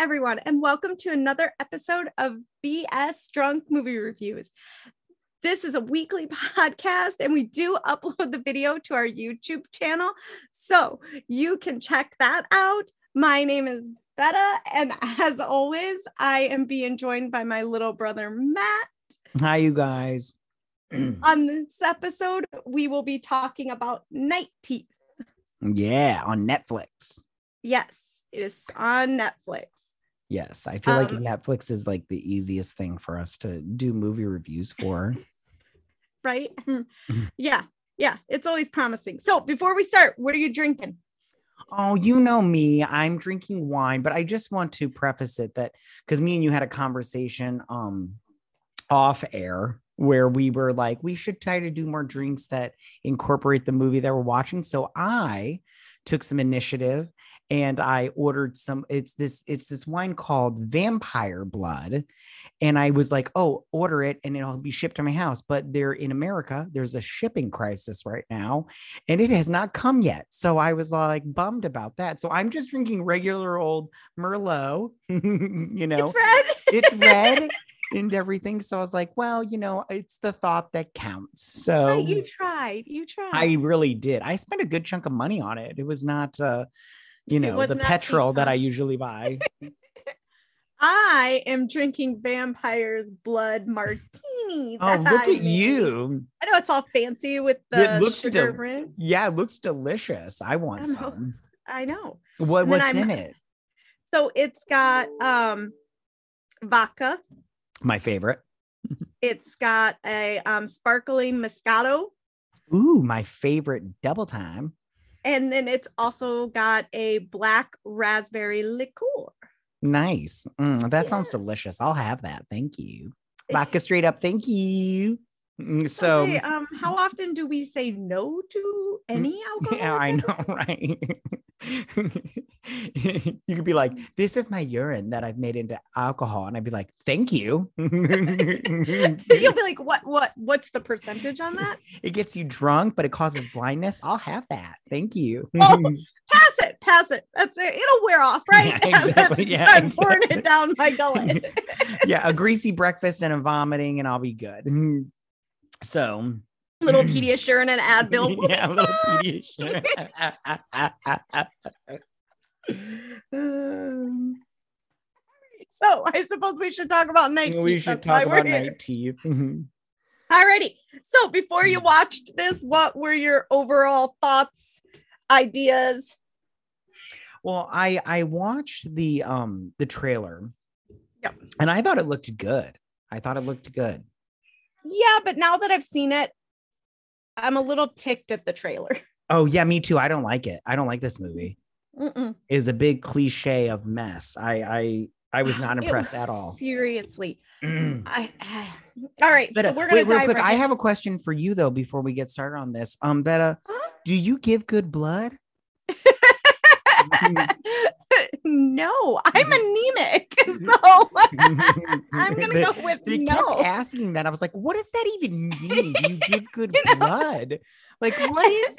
everyone, and welcome to another episode of BS Drunk Movie Reviews. This is a weekly podcast, and we do upload the video to our YouTube channel. So you can check that out. My name is Betta, and as always, I am being joined by my little brother Matt. Hi, you guys. On this episode, we will be talking about Night Teeth. yeah, on Netflix. Yes, it is on Netflix. Yes, I feel like Um, Netflix is like the easiest thing for us to do movie reviews for. right? Yeah, yeah, it's always promising. So before we start, what are you drinking? Oh, you know me. I'm drinking wine, but I just want to preface it that because me and you had a conversation um off air where we were like, we should try to do more drinks that incorporate the movie that we're watching. So I took some initiative and I ordered some. It's this, it's this wine called Vampire Blood. And I was like, oh, order it and it'll be shipped to my house. But they're in America, there's a shipping crisis right now and it has not come yet. So I was like bummed about that. So I'm just drinking regular old Merlot, you know, It's red. it's red and everything. So I was like, well, you know, it's the thought that counts. So Right, you tried. You tried. I really did. I spent a good chunk of money on it. It was not, uh, you know, the petrol that? I usually buy. I am drinking Vampire's Blood Martini. oh, look I at made. you. I know it's all fancy with the It looks sugar del- rim. Yeah, it looks delicious. I want I some. I know. What And what's in it? So it's got um vodka. My favorite. It's got a um sparkling Moscato. Ooh, my favorite double time. And then it's also got a black raspberry liqueur. Nice. Mm, that sounds delicious. I'll have that. Thank you. Vodka straight up. Thank you. Mm, So, um, how often do we say no to any alcohol? yeah, I know, right? you could be like, "This is my urine that I've made into alcohol," and I'd be like, "Thank you." You'll be like, what, what, what's the percentage on that? it gets you drunk, but it causes blindness. I'll have that. Thank you. Oh, Pass it, pass it. That's it. It'll wear off, right? Yeah, exactly, yeah, I'm pouring it down my gullet. yeah, a greasy breakfast and a vomiting, and I'll be good. So, Little Pediasure and an Advil. yeah, little Pediasure. Um, so I suppose we should talk about night. we Teeth. should That's talk about night tea. Mhm. Alrighty. So before you watched this, what were your overall thoughts, ideas? Well, I I watched the um the trailer. Yep. And I thought it looked good. I thought it looked good. Yeah, but now that I've seen it, I'm a little ticked at the trailer. Oh yeah, me too. I don't like it. I don't like this movie. Mm-mm. It was a big cliche of mess. I I I was not impressed was- at all. Seriously. Mm. I, all right. Betta, so we're gonna wait, real quick. right I in. have a question for you though before we get started on this. Um, Betta, Huh? do you give good blood? no, I'm mm-hmm. anemic. Mm-hmm. So I'm gonna go with They no. kept asking that. I was like, what does that even mean? Do you give good blood? Like, what is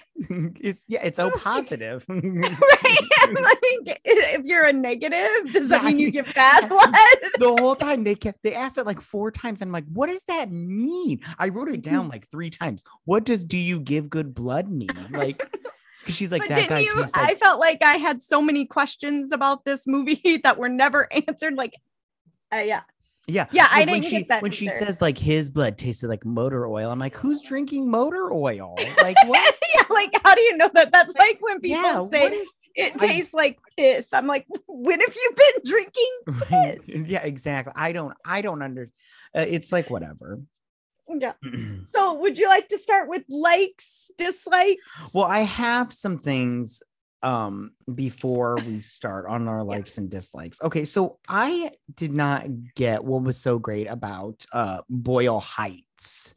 is yeah, it's O positive. right? like, if you're a negative, does that Yeah, mean you give bad blood? the whole time they kept they asked it like four times. And I'm like, what does that mean? I wrote it down mm-hmm. like three times. What does do you give good blood mean? Like, because she's like but that didn't guy you? tastes I felt like I had so many questions about this movie that were never answered. Like, uh, yeah, yeah. yeah, I Like, didn't when she get that when she says like his blood tasted like motor oil. I'm like, who's drinking motor oil? Like what? yeah, like how do you know that? That's like when people yeah, say it I- tastes like piss. I'm like, when have you been drinking? Right. Yeah, exactly. I don't I don't under uh, it's like whatever. Yeah. So, would you like to start with likes, dislikes? well, I have some things um before we start on our likes and dislikes. Okay, so I did not get what was so great about uh Boyle Heights.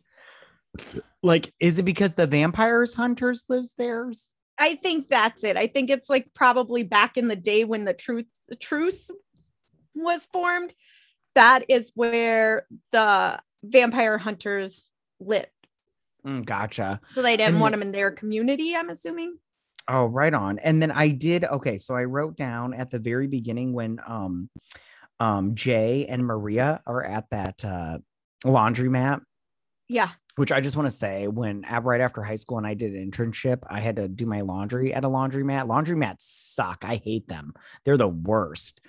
Like, is it because the vampires hunters lives there? I think that's it. I think it's like probably back in the day when the truth truce was formed. That is where the vampire hunters lived. Mm, gotcha. So they didn't And want them in their community. I'm assuming. Oh, right on. And then I did okay, so I wrote down at the very beginning when um um Jay and Maria are at that uh laundromat, Yeah. which I just want to say when at, right after high school and I did an internship, I had to do my laundry at a laundromat. Laundromats suck. I hate them. They're the worst.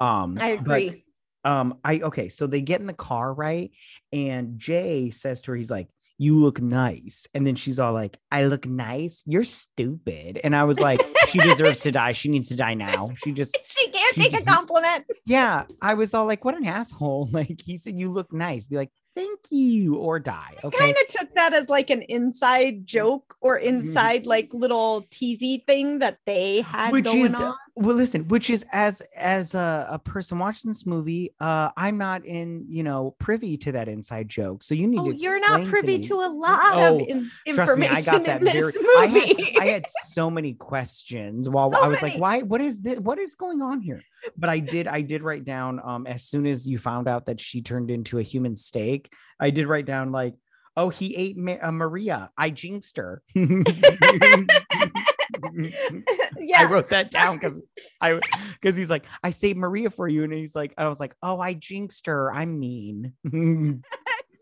Um I but, agree. um I okay, so they get in the car, right? And Jay says to her, he's like, You look nice. And then she's all like, I look nice. You're stupid. And I was like, She deserves to die. She needs to die now. She just she can't take a compliment. yeah. I was all like, What an asshole. Like he said, You look nice. Be like, Thank you, or die. Okay. Kind of took that as like an inside joke or Mm-hmm. inside like little teasy thing that they had Which going is on. well, listen, which is as as a, a person watching this movie, uh, I'm not in, you know, privy to that inside joke. So you need Oh, to you're not privy me. to a lot Oh, of in- Trust me, information I got that in this very. I movie. had, I had so many questions while So I was like, "Why? What is this? What is going on here?" But I did. I did write down. Um, as soon as you found out that she turned into a human steak, I did write down like, "Oh, he ate Ma- uh, Maria. I jinxed her." yeah. I wrote that down because I because he's like, "I saved Maria for you," and he's like, "I was like, oh, I jinxed her. I'm mean."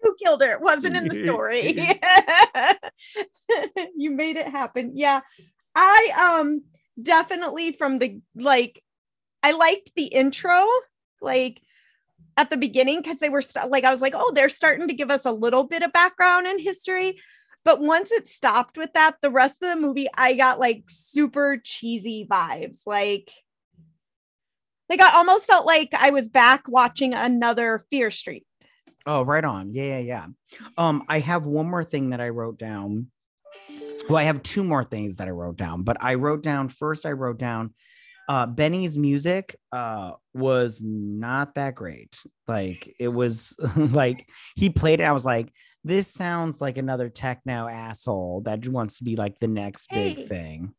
who killed her. It wasn't in the story. you made it happen. Yeah. I um definitely from the like I liked the intro like at the beginning because they were st- like I was like, "Oh, they're starting to give us a little bit of background and history." But once it stopped with that, the rest of the movie I got like super cheesy vibes. Like like I almost felt like I was back watching another Fear Street. Oh, right on. Yeah, yeah, yeah. Um, I have one more thing that I wrote down. Well, I have two more things that I wrote down, but I wrote down first, I wrote down uh Benny's music uh was not that great. Like it was like he played it. I was like, this sounds like another techno asshole that wants to be like the next Hey, big thing.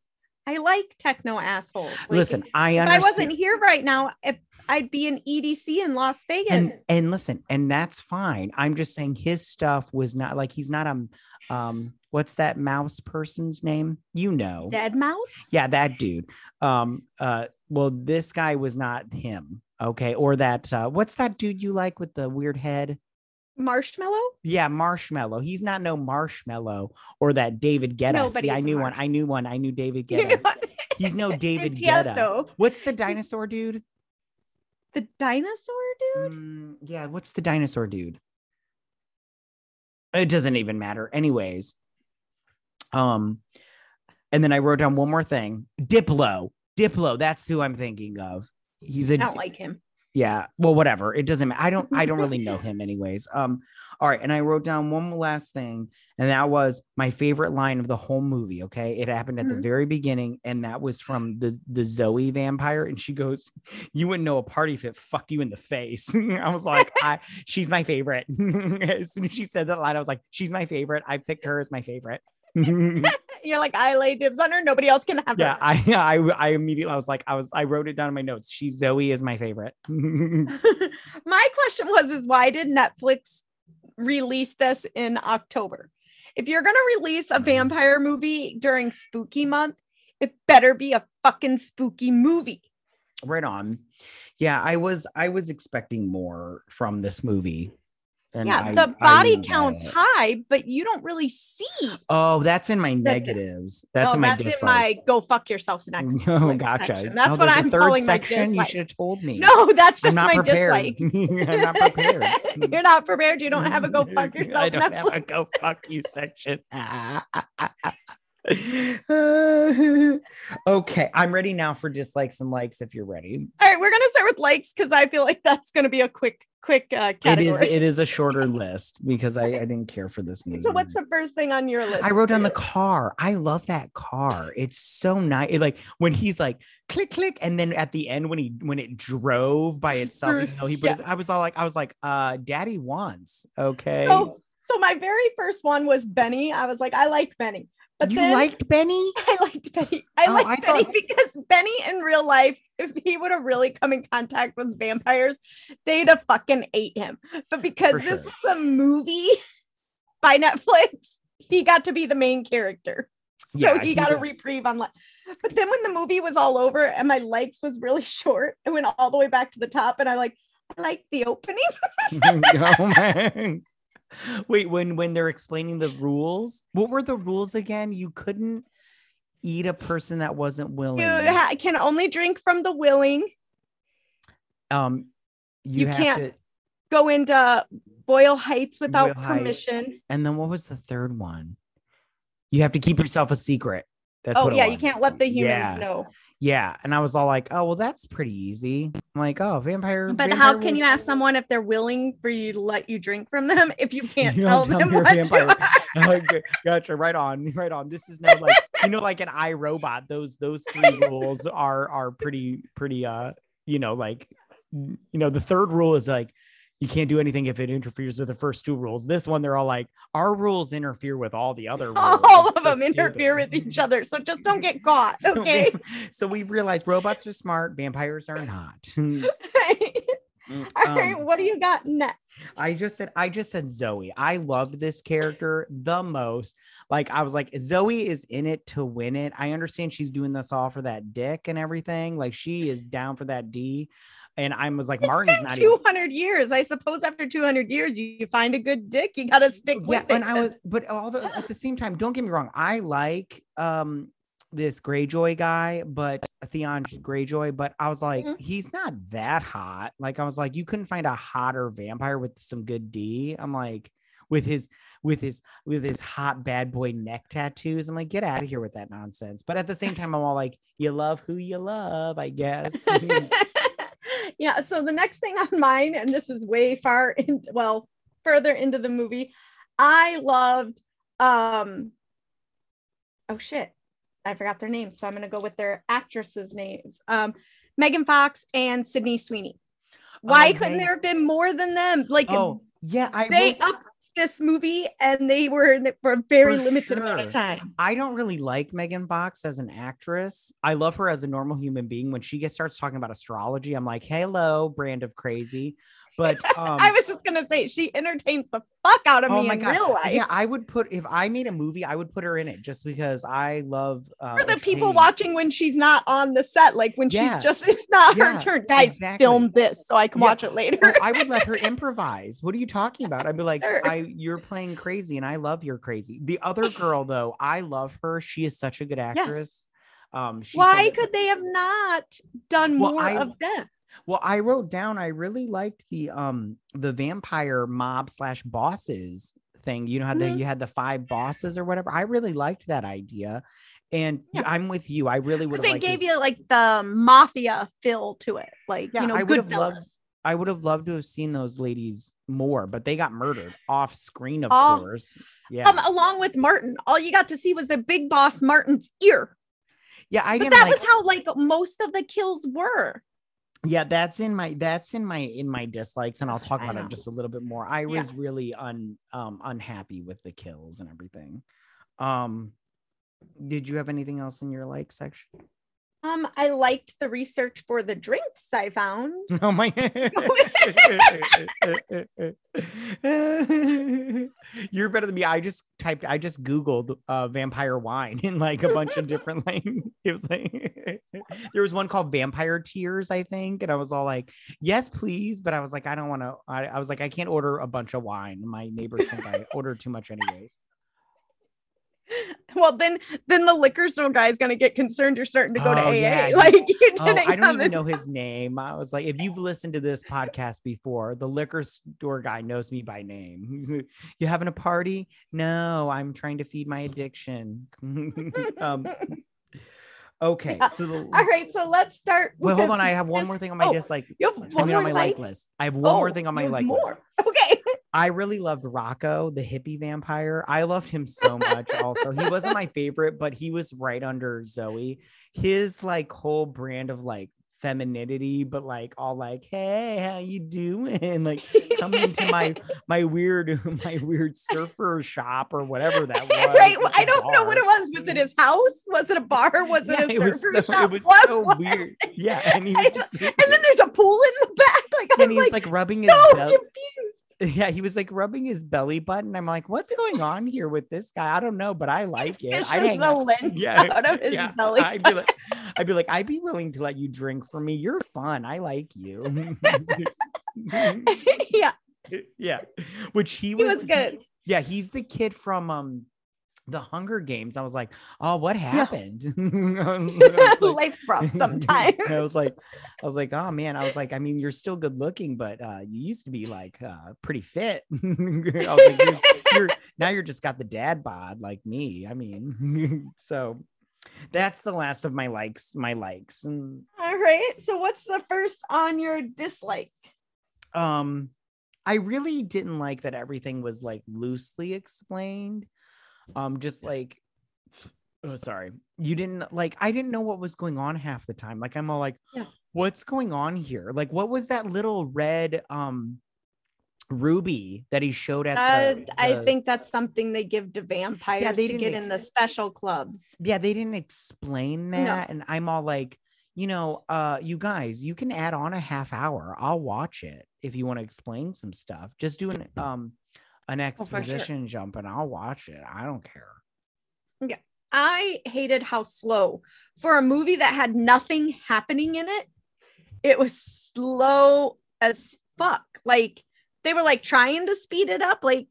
I like techno assholes. Like, Listen, I understand. if I wasn't here right now, if I'd be in EDC in Las Vegas. and and listen and that's fine i'm just saying his stuff was not like he's not a um what's that mouse person's name you know Deadmau5. yeah that dude um uh well this guy was not him okay or that uh what's that dude you like with the weird head Marshmello. yeah Marshmello he's not no Marshmello or that david Guetta. No, See, i knew one i knew one i knew david Guetta. he's no david Guetta. What's the dinosaur dude The dinosaur dude. Mm, yeah, what's the dinosaur dude? It doesn't even matter. Anyways, um, and then I wrote down one more thing. Diplo. Diplo, that's who I'm thinking of. He's a I don't like him. Yeah. Well, whatever. It doesn't matter. I don't I don't really know him anyways. Um, all right, and I wrote down one last thing, and that was my favorite line of the whole movie. Okay. It happened at the Mhm. very beginning, and that was from the the Zoe vampire. And she goes, You wouldn't know a party if it fucked you in the face. I was like, I she's my favorite. as soon as she said that line, I was like, She's my favorite. I picked her as my favorite. You're like I lay dibs on her. Nobody else can have yeah, her. I, I I immediately I was like, I was I wrote it down in my notes. She's Zoe is my favorite. My question was: Is why did Netflix release this in October? If you're gonna release a mm. vampire movie during Spooky Month, it better be a fucking spooky movie. right on yeah i was i was expecting more from this movie and yeah, I- the body count's high, but you don't really see. oh that's in my negatives that's oh, in my that's in my go fuck yourself next. oh like, gotcha section. That's Oh, what I'm third calling my section you should have told me No, that's just my prepared. dislike. i'm not prepared You're not prepared. You don't have a go fuck yourself. i don't have a go fuck you section okay i'm ready now for dislikes and likes if you're ready All right, we're gonna with likes because I feel like that's gonna be a quick, quick uh, it is category. it is a shorter list because I, I didn't care for this movie so, what's the first thing on your list? I wrote down the car. I love that car. It's so nice. It, like when he's like click click, and then at the end when he when it drove by itself, even though he put Yeah. it, I was all like, I was like, uh, Daddy wants. Okay, So, so my very first one was Benny. I was like, I like Benny, but you then liked Benny. I liked Benny. I Oh, liked I Benny thought- because Benny in real life, if he would have really come in contact with vampires, they'd have fucking ate him. But because For this sure. was a movie by Netflix, he got to be the main character. so Yeah, he, he got a reprieve on like but then when the movie was all over and my legs was really short it went all the way back to the top and i like i like the opening oh man. Wait, when when they're explaining the rules, what were the rules again? You couldn't eat a person that wasn't willing. you ha- can only drink from the willing um, you, you have can't to. go into boyle heights without Boyle Heights. permission And then what was the third one? You have to keep yourself a secret. That's oh yeah you can't let the humans Yeah. know Yeah, and I was all like, "Oh, well, that's pretty easy." I'm like, "Oh, vampire." but vampire how can you ask someone if they're willing for you to let you drink from them if you can't You tell tell them me you're a what you are? gotcha. Right on, right on. This is now like you know, like an iRobot. Those those three rules are are pretty pretty. Uh, you know, like you know, the third rule is like you can't do anything if it interferes with the first two rules. This one, they're all like our rules interfere with all the other rules. all of them interfere with each other so just don't get caught So we- okay So we realized robots are smart, vampires are not. all right Um, what do you got next I just said I just said Zoe. I loved this character the most. Like I was like Zoe is in it to win it. I understand she's doing this all for that dick and everything. Like she is down for that D. And I was like, Martin's It's not been even 200 years. I suppose after 200 years, you, find a good dick, you got to stick yeah, with it. and I was, but all the at the same time, don't get me wrong, I like um this Greyjoy guy, but Theon Greyjoy, but I was like, Mhm. he's not that hot. Like I was like, you couldn't find a hotter vampire with some good D. I'm like, with his with his with his hot bad boy neck tattoos. I'm like, get out of here with that nonsense. But at the same time, I'm all like, you love who you love, I guess. yeah. So the next thing on mine, and this is way far in, well, further into the movie, I loved, um, oh shit, I forgot their names. So I'm going to go with their actresses' names. Um, Megan Fox and Sydney Sweeney. Why Oh, couldn't they- there have been more than them? Like oh, yeah, I they upped this movie and they were in it for a very For limited amount of time. I don't really like Megan Fox as an actress. I love her as a normal human being. When she gets starts talking about astrology, I'm like, hello, brand of crazy. But um, I was just gonna say she entertains the fuck out of oh me in god, real life. yeah, I would put if I made a movie, I would put her in it just because I love uh, For the people watching when she's not on the set, like when Yeah. she's just it's not Yeah, her turn. Guys, exactly. film this so I can Yeah. watch it later. I would let her improvise. What are you talking about? I'd be like, Sure. I you're playing crazy, and I love your crazy. The other girl, though, I love her. She is such a good actress. Um, she's Why could they have not done Well, more I- of them? Well, I wrote down I really liked the um the vampire mob slash bosses thing. You know how the, Mhm. you had the five bosses or whatever. I really liked that idea. And Yeah. I'm with you. I really would have they gave this- you like the mafia feel to it, like Yeah, you know, I good have loved- I would have loved to have seen those ladies more, but they got murdered off screen, of Oh. course. Yeah. Um, along with Martin, all you got to see was the big boss Martin's ear. yeah, I But didn't that like was how like most of the kills were. Yeah that's in my that's in my in my dislikes and i'll talk about it just a little bit more. I Yeah. was really un um unhappy with the kills and everything. Um did you have anything else in your like section Um, I liked the research for the drinks I found. oh my you're better than me. I just typed i just googled uh vampire wine in like a bunch of different like it was like there was one called vampire tears i think and i was all like yes please but i was like i don't want to I, I was like i can't order a bunch of wine. My neighbors think i ordered too much anyways Well, then then the liquor store guy is gonna get concerned. You're starting to go to Oh, AA. yeah, Like you didn't Oh, I don't even know his name. I was like, if you've listened to this podcast before, the liquor store guy knows me by name. You having a party? No, I'm trying to feed my addiction. um, okay, Yeah. so the, All right, so let's start. well, hold on. I have one more thing on my oh, dislike. You have I mean, more on my like? list. I have one more Oh, thing on my like list. more. Okay. I really loved Rocco, the hippie vampire. I loved him so much. also, he wasn't my favorite, but he was right under Zoe. His like whole brand of like femininity, but like all like, "Hey, how you doing?" Like come into my my weird my weird surfer shop or whatever that was. right. Well, I don't know what it was. Was it his house? Was it a bar? Was Yeah, it a it surfer so, shop? it was What so was weird. Yeah, and he was just And then there's a pool in the back. Like and I'm he's like, like, rubbing his so belly. confused. Yeah, he was like rubbing his belly button. I'm like, what's going on here with this guy? I don't know, but I like it. I hang the lint Yeah, out of his yeah, belly. I'd be like, I'd be like, I'd be willing to let you drink for me. You're fun. I like you. yeah, yeah, which he he was. was good. Yeah, he's the kid from um the Hunger Games. I was like, oh, what happened? Was like- Life's rough sometimes. I was like, I was like, oh man, I was like, I mean, you're still good looking, but uh, you used to be like uh, pretty fit. I was like, you're, you're now you're just got the dad bod like me. I mean, so that's the last of my likes, my likes. And All right. So what's the first on your dislike? um, I really didn't like that everything was like loosely explained. Um, just like oh sorry you didn't like i didn't know what was going on half the time like i'm all like Yeah. what's going on here like what was that little red um ruby that he showed at Uh, the, I think that's something they give to vampires yeah, they to didn't get in the special clubs. yeah they didn't explain No. that and i'm all like you know uh you guys you can add on a half hour i'll watch it if you want to explain some stuff just do an um an Oh, sure. exposition jump and i'll watch it i don't care Yeah. I hated how slow for a movie that had nothing happening in it. It was slow as fuck. Like they were like trying to speed it up, like,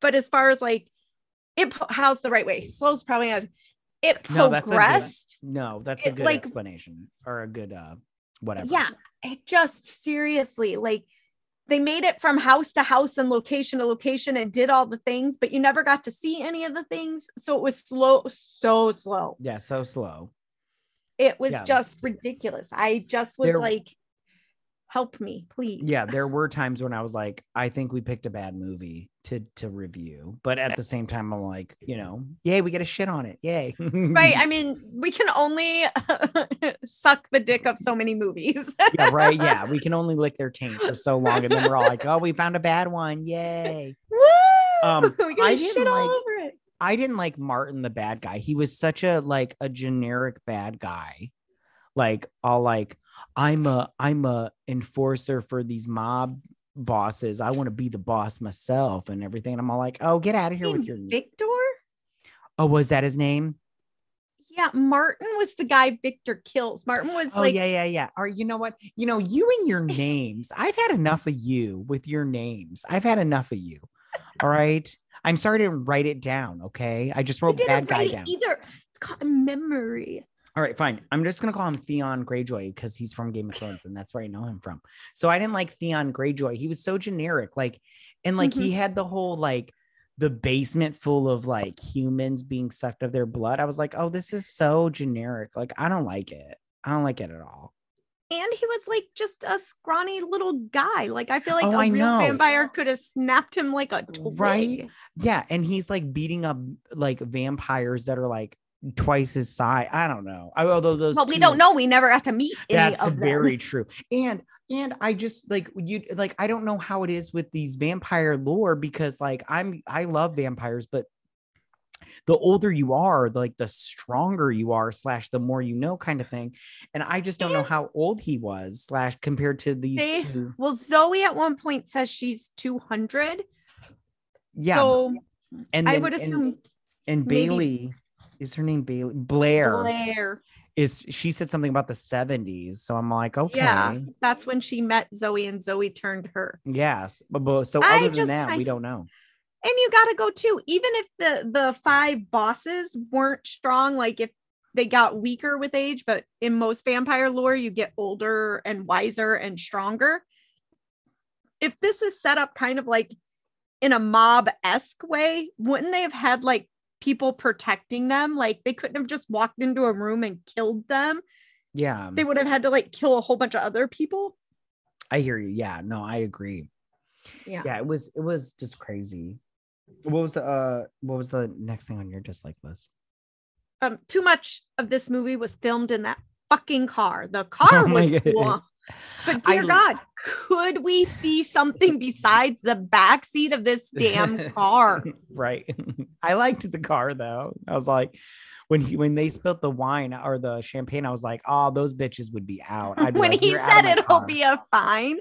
but as far as like it, how's the right way? Slow's probably not. It No, that's a good- no that's a good like- explanation or a good uh whatever Yeah, it just seriously like they made it from house to house and location to location and did all the things, but you never got to see any of the things. So it was slow, so slow. yeah so slow It was Yeah. just ridiculous. I just was There- like, help me, please. yeah there were times when i was like i think we picked a bad movie to to review but at the same time i'm like you know yay we get a shit on it yay Right. I mean, we can only suck the dick of so many movies. yeah right yeah we can only lick their taint for so long and then we're all like oh we found a bad one yay Woo! Um, we I didn't all like- over it. I didn't like Martin the bad guy. He was such a like a generic bad guy. Like all like I'm a I'm a enforcer for these mob bosses. I want to be the boss myself and everything. And I'm all like, oh, get out of here with your Victor? Oh, was that his name? Yeah, Martin was the guy Victor kills. Martin was Oh like, yeah, yeah, yeah. Or you know what? You know, you and your names. I've had enough of you with your names. I've had enough of you. All right. I'm sorry to write it down. Okay. I just wrote bad guy down. either. It's called memory. All right, fine. I'm just gonna call him Theon Greyjoy because he's from Game of Thrones and that's where I know him from. So I didn't like Theon Greyjoy. He was so generic, like, and like he mm-hmm. had the whole like the basement full of like humans being sucked of their blood. I was like, oh, this is so generic. Like, I don't like it. I don't like it at all. And he was like just a scrawny little guy. Like I feel like Oh, a I real know. vampire could have snapped him like a twig. Right. Yeah, and he's like beating up like vampires that are like twice his size. I don't know. I, although those, Well, we don't know. We never got to meet any That's very true. And and I just like you like I don't know how it is with these vampire lore because like I'm I love vampires, but the older you are, like the stronger you are, slash the more you know, kind of thing. And I just don't know how old he was, slash compared to these They- two. Well, Zoe at one point says she's 200. Yeah. so and I would assume and, maybe- Bailey is her name Bailey Blair, Blair. is she said something about the 70s. So I'm like, okay. Yeah, that's when she met Zoe and Zoe turned her. Yes. But, but so I other than that, we don't know. And you got to go too. Even if the the five bosses weren't strong, like if they got weaker with age, but in most vampire lore, you get older and wiser and stronger. If this is set up kind of like in a mob esque way, wouldn't they have had like people protecting them? Like they couldn't have just walked into a room and killed them. Yeah. They would have had to like kill a whole bunch of other people. I hear you. Yeah, no, I agree. Yeah. Yeah, it was it was just crazy. What was the uh what was the next thing on your dislike list? um too much of this movie was filmed in that fucking car. The car Oh was cool. But dear l- God, could we see something besides the back seat of this damn car? right. I liked the car though. I was like when he when they spilt the wine or the champagne, I was like, oh, those bitches would be out. I'd be when like, he "You're out of said it'll car." be a fine,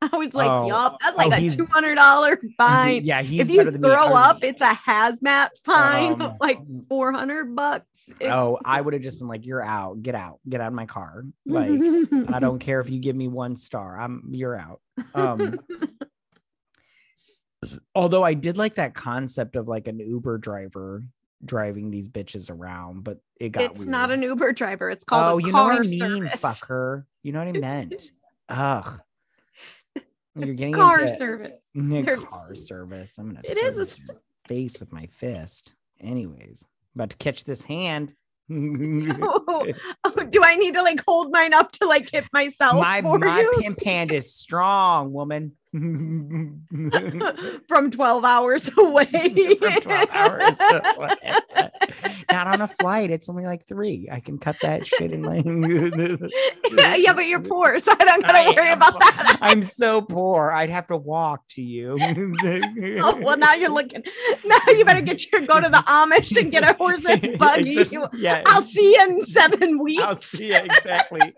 I was like, Oh. yup, that's Oh, like a two hundred dollar fine. yeah, he's if you me. throw I up, it's a hazmat fine, Um, like four hundred bucks. Oh, I would have just been like, "You're out. Get out. Get out of my car." Like, I don't care if you give me one star. I'm you're out. Um, although I did like that concept of like an Uber driver driving these bitches around, but it got it's not an Uber driver. It's called. Oh, a you know what I car mean, service. fucker. You know what I meant. Ugh. You're getting Car into service. Car service. I'm gonna It is a service face with my fist. Anyways, about to catch this hand. Oh, oh, do I need to like hold mine up to like hit myself my for my you pimp hand is strong, woman. from 12 hours away? For 12 hours away. Not on a flight. It's only like three. I can cut that shit in like. yeah, but you're poor, so I don't gotta I worry about poor. that. I'm so poor. I'd have to walk to you. Oh, well, now you're looking. Now you better get your go to the Amish and get a horse and buggy. yeah. I'll see you in seven weeks. I'll see you exactly.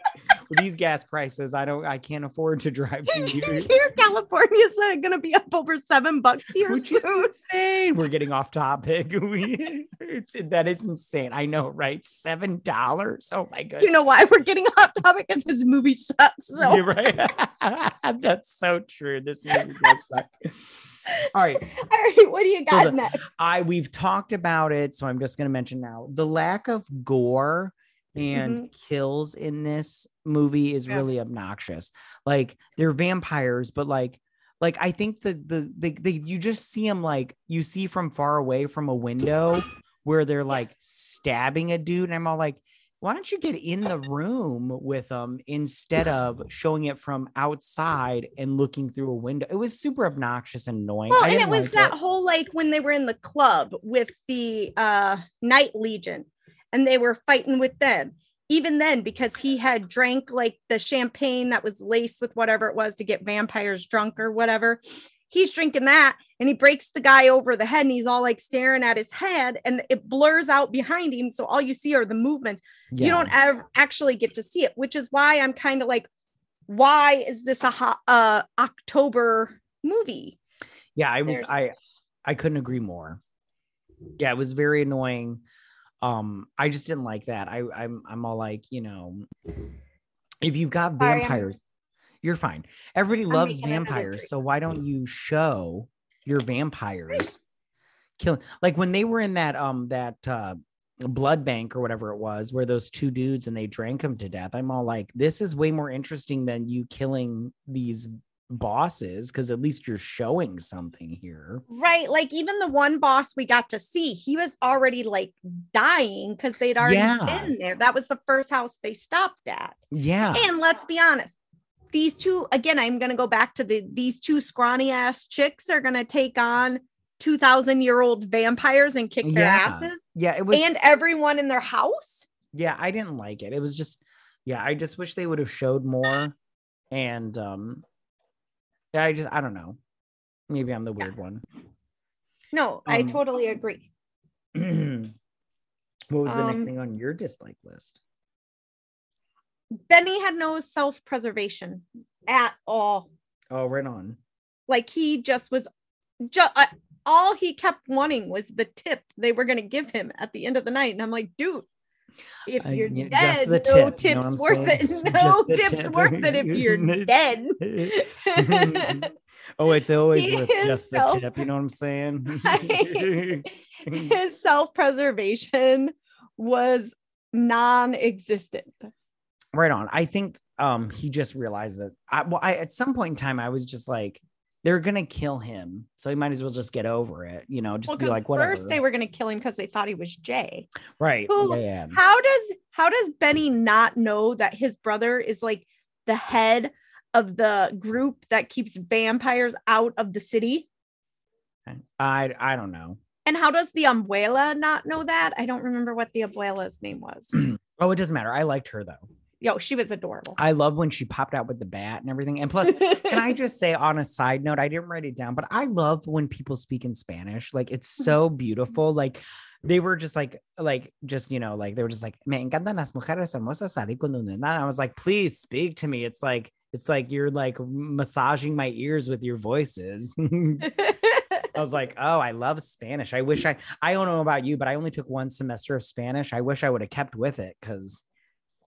With these gas prices, I don't. I can't afford to drive to you. Here, California's uh, gonna be up over seven bucks here Which is insane. We're getting off topic. We, it's, that is insane. I know, right? Seven dollars. Oh my god. You know why we're getting off topic? Because this movie sucks. So You're right. That's so true. This movie does suck. All right. all right, what do you got on. next? I we've talked about it, so I'm just gonna mention now the lack of gore and kills in this movie is Yeah. really obnoxious. Like they're vampires, but like like I think the the they, they you just see them like you see from far away from a window where they're like stabbing a dude, and I'm all like. Why don't you get in the room with them instead of showing it from outside and looking through a window? It was super obnoxious and annoying. Well, and it was like that whole like when they were in the club with the uh Night Legion and they were fighting with them. Even then, because he had drank like the champagne that was laced with whatever it was to get vampires drunk or whatever. He's drinking that and he breaks the guy over the head and he's all like staring at his head and it blurs out behind him. So all you see are the movements. You don't ever actually get to see it, which is why I'm kind of like, why is this a hot, uh, October movie? yeah i was There's- i i couldn't agree more yeah it was very annoying um i just didn't like that. I i'm i'm all like you know if you've got Sorry, I'm- vampires you're fine. Everybody I'm loves vampires so why don't you show your vampires killing like when they were in that um that uh blood bank or whatever it was where those two dudes and they drank them to death i'm all like this is way more interesting than you killing these bosses because at least you're showing something here Right. Like even the one boss we got to see, he was already like dying because they'd already Yeah. been there. That was the first house they stopped at. yeah And let's be honest, these two, again, I'm going to go back to the these two scrawny ass chicks are going to take on 2000 year old vampires and kick their Yeah. asses yeah it was and everyone in their house. yeah i didn't like it it was just yeah i just wish they would have showed more and um yeah i just i don't know. Maybe i'm the weird one. No, I Um, totally agree. what was the next Um, thing on your dislike list? Benny had no self preservation at all. oh right on. Like he just was just uh, all he kept wanting was the tip they were going to give him at the end of the night and i'm like dude if Uh, you're yeah, dead just the no tip, you know tips what I'm worth it. no tips tip. worth it if you're dead. Oh it's always He worth just the so- tip you know what i'm saying? his self-preservation was non-existent. Right on. I think um he just realized that i well i at some point in time i was just like they're gonna kill him so he might as well just get over it you know just well, be like whatever. first they were going to kill him because they thought he was jay. Right Who- yeah, yeah. how does how does benny not know that his brother is like the head of the group that keeps vampires out of the city? I i don't know. And how does the abuela not know that? I don't remember what the abuela's name was. Oh it doesn't matter. I liked her though yo she was adorable i love when she popped out with the bat and everything and plus can I just say on a side note, I didn't write it down, but I love when people speak in Spanish. Like it's mm-hmm. so beautiful. Like they were just like, like, just, you know, like they were just like, me encantan las mujeres hermosas salir con un nena." And I was like, please speak to me. It's like, It's like you're like massaging my ears with your voices. I was like, oh, I love Spanish. I wish I I don't know about you, but I only took one semester of Spanish. I wish I would have kept with it because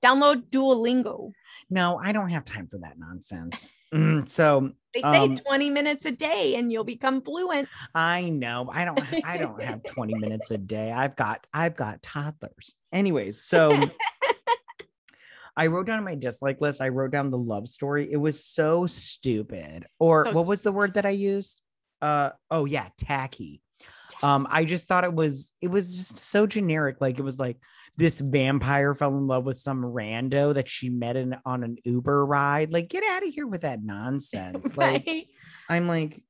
Download Duolingo. no, I don't have time for that nonsense. Mm, so They say Um, 20 minutes a day and you'll become fluent. I know I don't I don't have 20 minutes a day. I've got I've got toddlers. Anyways, so I wrote down my dislike list, I wrote down the love story. It was so stupid. Or So what was the word that I used? Uh oh yeah, tacky. Um, I just thought it was it was just so generic. Like it was like this vampire fell in love with some rando that she met in on an Uber ride. Like, get out of here with that nonsense. Like right? I'm like,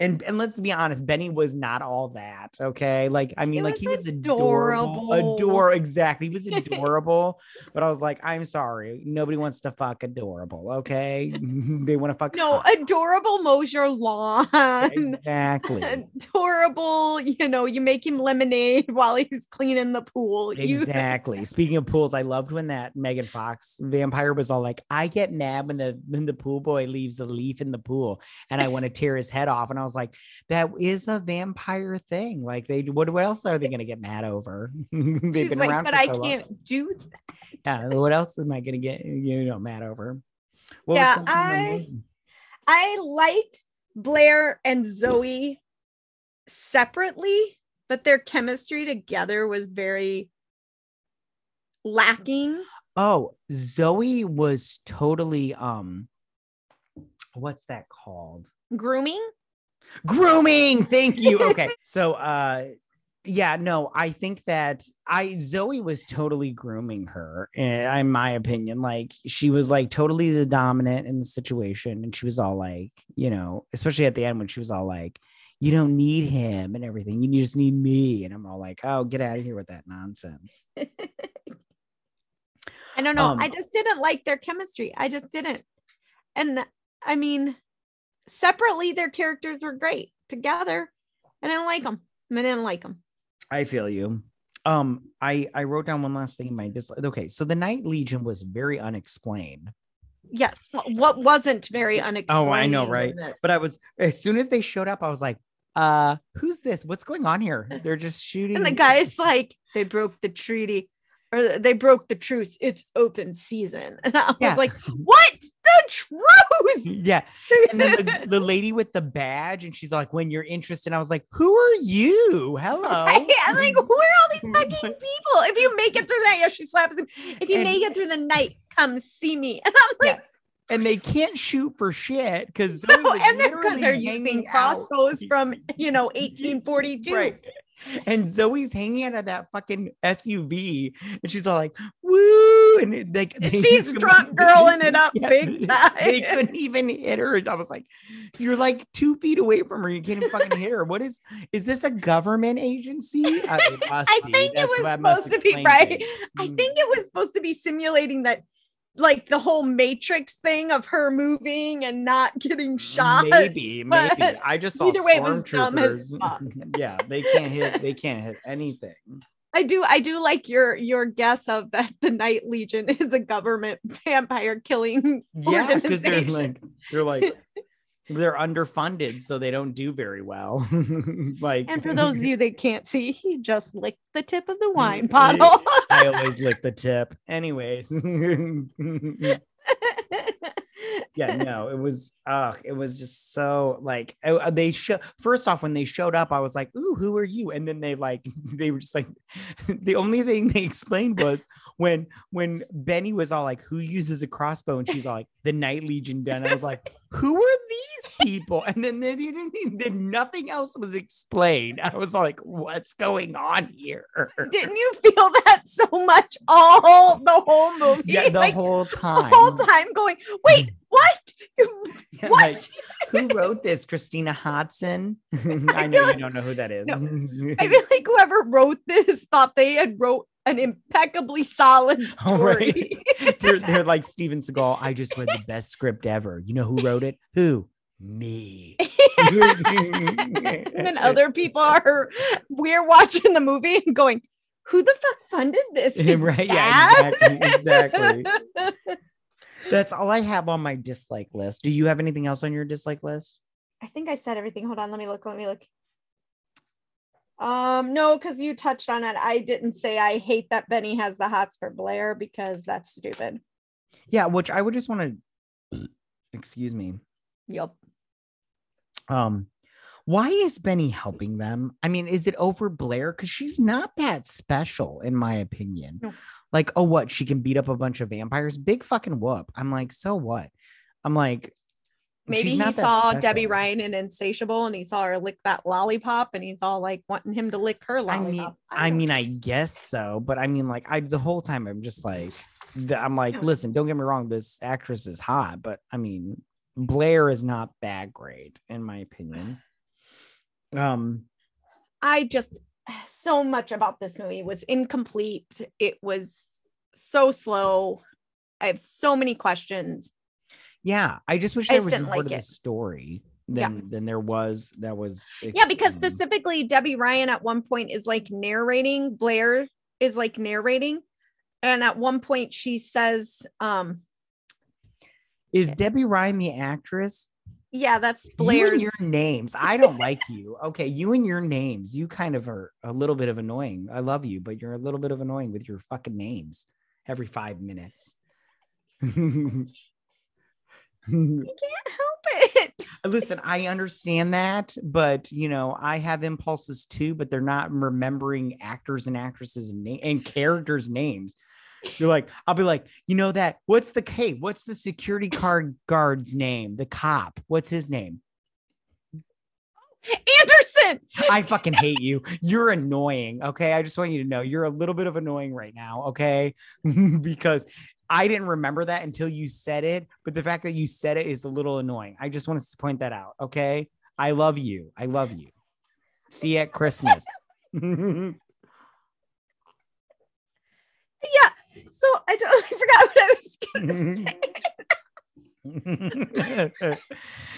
and and let's be honest, Benny was not all that. Okay, like I mean, It like was he was adorable, adorable. adore exactly. He was adorable, but I was like, I'm sorry, nobody wants to fuck adorable. Okay, they want to fuck. No, hot. adorable mows your lawn. exactly. Adorable, you know, you make him lemonade while he's cleaning the pool. Exactly. Speaking of pools, I loved when that Megan Fox vampire was all like, "I get mad when the when the pool boy leaves a leaf in the pool, and I want to tear his head off." And I was like, "That is a vampire thing. Like, they what? What else are they going to get mad over? They've She's been like, around but I can't do that. Yeah. What else am I going to get you know mad over? What Yeah, something you were I- I liked Blair and Zoe separately, but their chemistry together was very lacking. Oh, Zoe was totally um. What's that called? Grooming. Grooming. Thank you. Okay. So uh yeah no i think that i zoe was totally grooming her eh, in my opinion. Like she was like totally the dominant in the situation. And she was all like you know especially at the end when she was all like you don't need him and everything. You just need me. And i'm all like oh get out of here with that nonsense. I don't know. Um, I just didn't like their chemistry. I just didn't. And I mean, separately, their characters were great. Together, I didn't like them. I didn't like them. i feel you um i i wrote down one last thing in my dislike okay so the night legion was very unexplained Yes. What wasn't very unexplained. Oh, I know, right? But I was as soon as they showed up, I was like, uh, who's this? What's going on here? They're just shooting. and the guy's like, they broke the treaty or they broke the truce. It's open season. And I was Yeah. like, what? The truce? Yeah. And then the, the lady with the badge, and she's like, when you're interested, I was like, who are you? Hello. I'm like, who are all these fucking people? If you make it through that, yeah, she slaps him. If you And- make it through the night, come see me. And I'm like, Yeah. and they can't shoot for shit because no, and because they're using crossbows from you know 1842. Right. And Zoe's hanging out of that fucking SUV, and she's all like, "Woo!" And it- like they- She's drunk girling it up big time. They couldn't even hit her. I was like, "You're like two feet away from her. You can't even fucking hit her. What is? Is this a government agency? It must I be. think it That's was supposed to be right. things. I Mm. think it was supposed to be simulating that, like the whole Matrix thing of her moving and not getting shot. Maybe, maybe. I just saw either way, it was dumb as fuck. yeah, they can't hit. They can't hit anything. I do, I do like your your guess of that the Night Legion is a government vampire killing. Yeah, because they're like they're like they're underfunded, so they don't do very well. like, And for those of you that can't see, he just licked the tip of the wine bottle. I always lick the tip. Anyways, yeah, no, it was uh it was just so like uh, they show first off when they showed up, I was like, "Ooh, who are you?" And then they like they were just like the only thing they explained was when when Benny was all like, "Who uses a crossbow?" and she's all like, "The Night Legion." Done. I was like, "Who are these people?" And then they didn't. Then nothing else was explained. I was like, "What's going on here?" Didn't you feel that so much all the whole movie? Yeah, the like, whole time. the whole time going, wait, what? Yeah, what? like, who wrote this? Christina Hodson. I know feel you don't know who that is. I feel like whoever wrote this thought they had wrote an impeccably solid Oh, right. story. they're, they're like Steven Seagal. I just read the best script ever. You know who wrote it? Who? Me. and then other people are we're watching the movie and going, who the fuck funded this? His Right, dad?" yeah, exactly, exactly. That's all I have on my dislike list. Do you have anything else on your dislike list? I think I said everything. Hold on, let me look. Let me look. Um, no, because you touched on it. I didn't say I hate that Benny has the hots for Blair because that's stupid. Yeah, which I would just want to excuse me. Yep. Um, why is Benny helping them? I mean, is it over Blair? Because she's not that special, in my opinion. No. Like, oh, what? She can beat up a bunch of vampires. Big fucking whoop. I'm like, so what? I'm like, Maybe he saw special. Debby Ryan in Insatiable and he saw her lick that lollipop and he's all like wanting him to lick her I lollipop. mean, don't I know. mean, I guess so, but I mean, like, I the whole time I'm just like, I'm like, listen, don't get me wrong, this actress is hot, but I mean, Blair is not that great, in my opinion. Um, I just so much about this movie was incomplete. It was so slow. I have so many questions. yeah, I just wish I there was more like to the story Yeah. than than there was. That was Yeah, because specifically Debby Ryan at one point is like narrating, Blair is like narrating. And at one point she says, um, is Debby Ryan the actress? Yeah, that's You and your names. I don't like you. Okay, you and your names. You kind of are a little bit of annoying. I love you, but you're a little bit of annoying with your fucking names every five minutes. You can't help it. Uh, listen, I understand that, but you know, I have impulses too, but they're not remembering actors and actresses and, na- and characters' names. You're like, I'll be like, you know that? What's the hey? What's the security card guard's name? The cop. What's his name? Anderson. I fucking hate you. You're annoying. Okay. I just want you to know you're a little bit of annoying right now. Okay. because I didn't remember that until you said it. But the fact that you said it is a little annoying. I just want to point that out. Okay. I love you. I love you. See you at Christmas. Yeah. So I totally forgot what I was gonna say.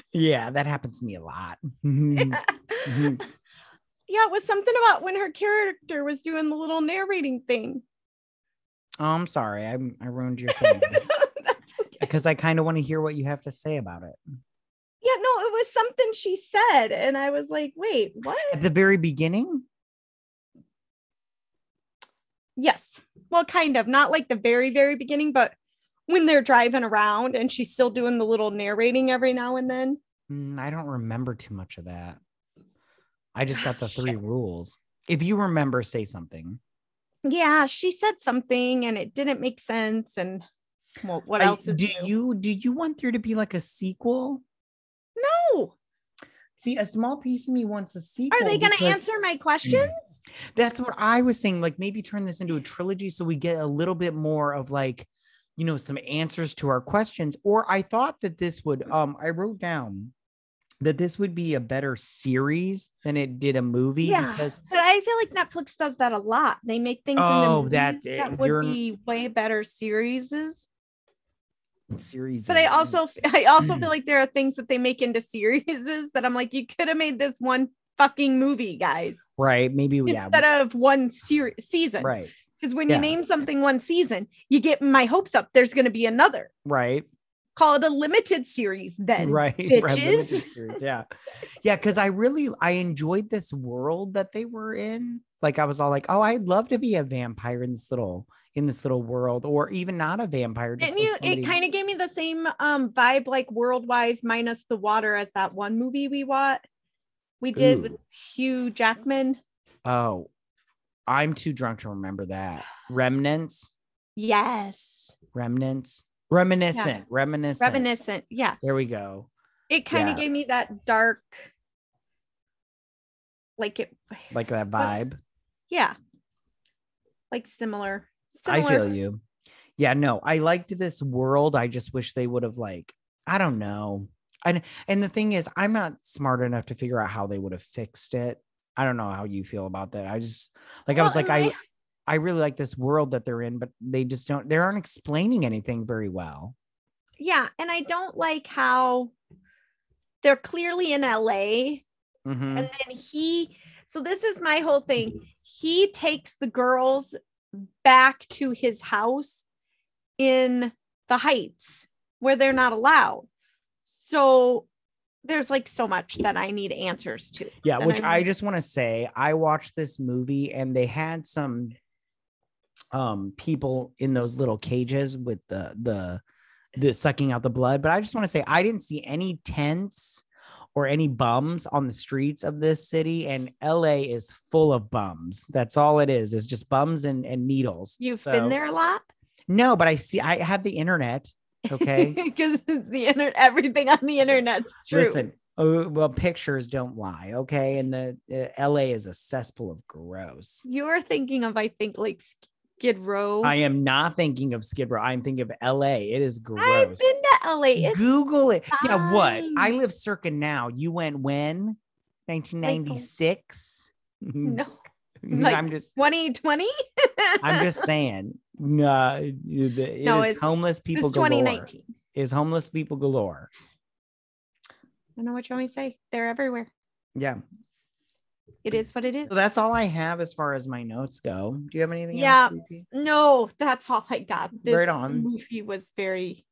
yeah, that happens to me a lot. Mm-hmm. Mm-hmm. yeah, it was something about when her character was doing the little narrating thing. Oh, I'm sorry. I, I ruined your thing That's okay. because I kind of want to hear what you have to say about it. Yeah, no, it was something she said, and I was like, wait, what? At the very beginning, Yes. Well, kind of, not like the very, very beginning, but when they're driving around and she's still doing the little narrating every now and then. Mm, I don't remember too much of that. I just got the three rules. If you remember, say something. Yeah, she said something and it didn't make sense. And well, what I- else is do new? you do you want there to be like a sequel? No. See, a small piece of me wants a sequel. Are they going to answer my questions? That's what I was saying. Like maybe turn this into a trilogy so we get a little bit more of like, you know, some answers to our questions. Or I thought that this would um I wrote down that this would be a better series than it did a movie Yeah. because But I feel like Netflix does that a lot. They make things Oh, into that- that would you're- be way better series. Series But I also I also feel like there are things that they make into series that I'm like, you could have made this one fucking movie, guys, right maybe yeah instead of one series season. right Because when Yeah. you name something one season, you get my hopes up. There's going to be another. right Call it a limited series then. right, right bitches. series, yeah yeah because i really i enjoyed this world that they were in like i was all like oh i'd love to be a vampire in this little in this little world or even not a vampire just like you, somebody- it kind of gave me the same um vibe, like worldwide minus the water, as that one movie we watched. We did with Hugh Jackman. oh i'm too drunk to remember that remnants Yes, remnants reminiscent reminiscent reminiscent. Yeah, there we go it kind of Yeah. gave me that dark, like it. like that vibe Yeah, like similar. I feel you. Yeah, no, I liked this world. I just wish they would have like, I don't know. And and the thing is, I'm not smart enough to figure out how they would have fixed it. I don't know how you feel about that. I just like I was like, I I really like this world that they're in, but they just don't they aren't explaining anything very well. Yeah, and I don't like how they're clearly in LA Mhm. and then he so this is my whole thing he takes the girls back to his house in the heights where they're not allowed. So there's like so much that I need answers to. Yeah, which I I'm- just want to say, I watched this movie and they had some um people in those little cages with the the the sucking out the blood, but I just want to say I didn't see any tents or any bums on the streets of this city and LA is full of bums. That's all it is. Is just bums and and needles. You've been there a lot. No, but I see I have the internet, okay? Because the internet, everything on the internet's true. Listen, oh, well, pictures don't lie, okay? And the uh, LA is a cesspool of gross. You're thinking of, I think, like Skid Row. I am not thinking of Skid Row. I'm thinking of LA. It is gross. I've been to LA. It's Google it. Yeah, what? I live circa now. You went when? 1996. no like- I'm just 2020. I'm just saying. No, it No, it's- homeless people it's galore. 2019. Is homeless people galore. I don't know what you want me to say. They're everywhere. Yeah. It is what it is. So that's all I have as far as my notes go. Do you have anything Yeah. else? No, that's all I got. This Right on. movie was very,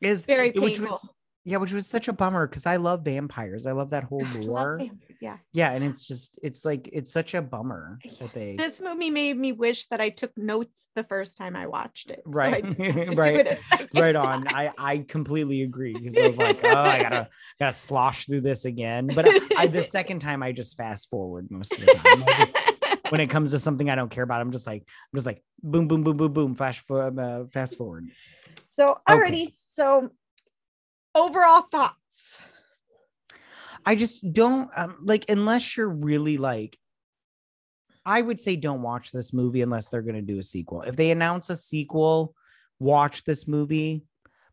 Is very which painful. was yeah, which was such a bummer because I love vampires. I love that whole lore. Yeah. Yeah, and it's just it's like it's such a bummer that they This movie made me wish that I took notes the first time I watched it. so I right didn't have to do right it right on. time. I I completely agree because I was like, oh, I gotta gotta slosh through this again. But I, I the second time I just fast forward most of the time. When it comes to something I don't care about, I'm just like I'm just like boom boom boom boom boom flash for uh, fast forward. so already, so overall thoughts. I just don't um, like unless you're really like I would say don't watch this movie unless they're going to do a sequel. If they announce a sequel, watch this movie.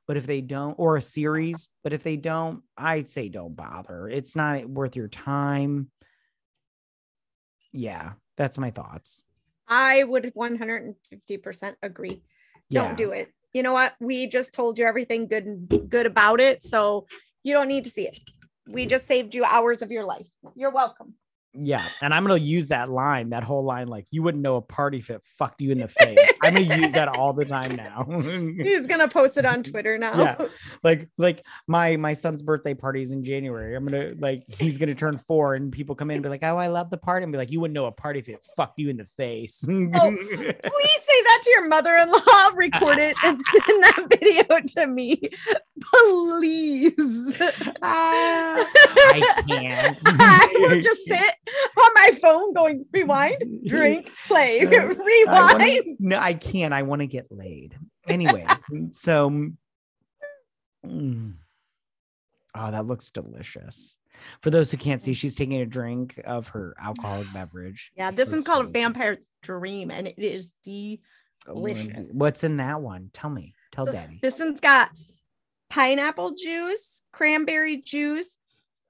But if they don't, or a series, but if they don't, I'd say don't bother. It's not worth your time. Yeah, that's my thoughts. I would 150% agree. Yeah. Don't do it. You know what? We just told you everything good and good about it. So you don't need to see it. We just saved you hours of your life. You're welcome. Yeah, and I'm gonna use that line, that whole line, like you wouldn't know a party fit fucked you in the face. I'm gonna use that all the time now. He's gonna post it on Twitter now. Yeah. like like my my son's birthday party is in January. I'm gonna like he's gonna turn four, and people come in and be like, "Oh, I love the party," and be like, "You wouldn't know a party if it fucked you in the face." Please say that to your mother-in-law. Record it and send that video to me, please. Ah, I can't. I will just sit on my phone going rewind, drink, play, Uh, I rewind. wanna- no, I can't. I want to get laid. Anyways, so mm. oh, that looks delicious. For those who can't see, she's taking a drink of her alcoholic beverage. Yeah, this one's called a vampire's dream, and it is delicious. What's in that one? Tell me. Tell So daddy. This one's got pineapple juice, cranberry juice,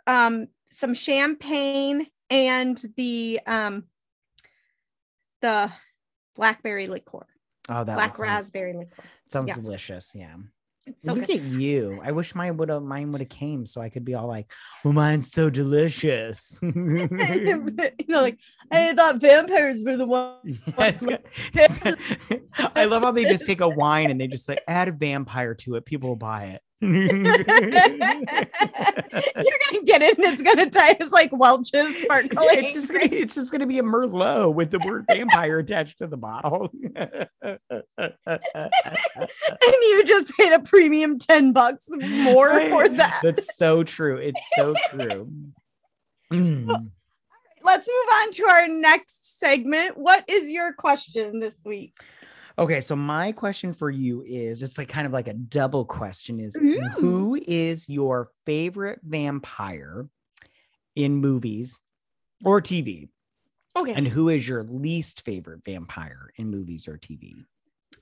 um, some champagne, and the um the blackberry liqueur, Oh, that black sounds, raspberry liqueur. sounds delicious. Yeah. So Look good. at you. I wish mine would have mine would have came so I could be all like, well, mine's so delicious. you know, like I thought vampires were the one. Yeah, it's got- it's got- I love how they just take a wine and they just like add a vampire to it. People will buy You're gonna get it, and it's gonna taste like Welch's sparkling. it's just gonna it's just gonna be a Merlot with the word vampire attached to the bottle. and you just paid a premium 10 bucks more for that. That's so true. It's so true. Mm. Let's move on to our next segment. What is your question this week? Okay, so my question for you is it's like kind of like a double question is Ooh. who is your favorite vampire in movies or TV? Okay. And who is your least favorite vampire in movies or TV?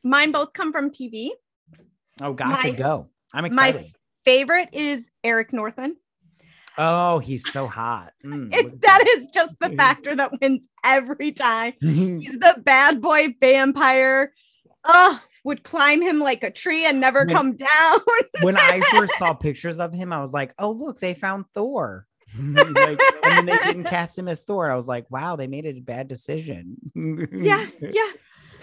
Mine both come from TV. Oh, got to My- go. I'm excited. my-. Favorite is Eric Northman. Oh, he's so hot. Mm, at that is just the factor that wins every time. He's the bad boy vampire. Oh, would climb him like a tree and never When- come down. when I first saw pictures of him, I was like, oh, look, they found Thor. like, and then they didn't cast him as Thor. I was like, wow, they made a bad decision. yeah, yeah.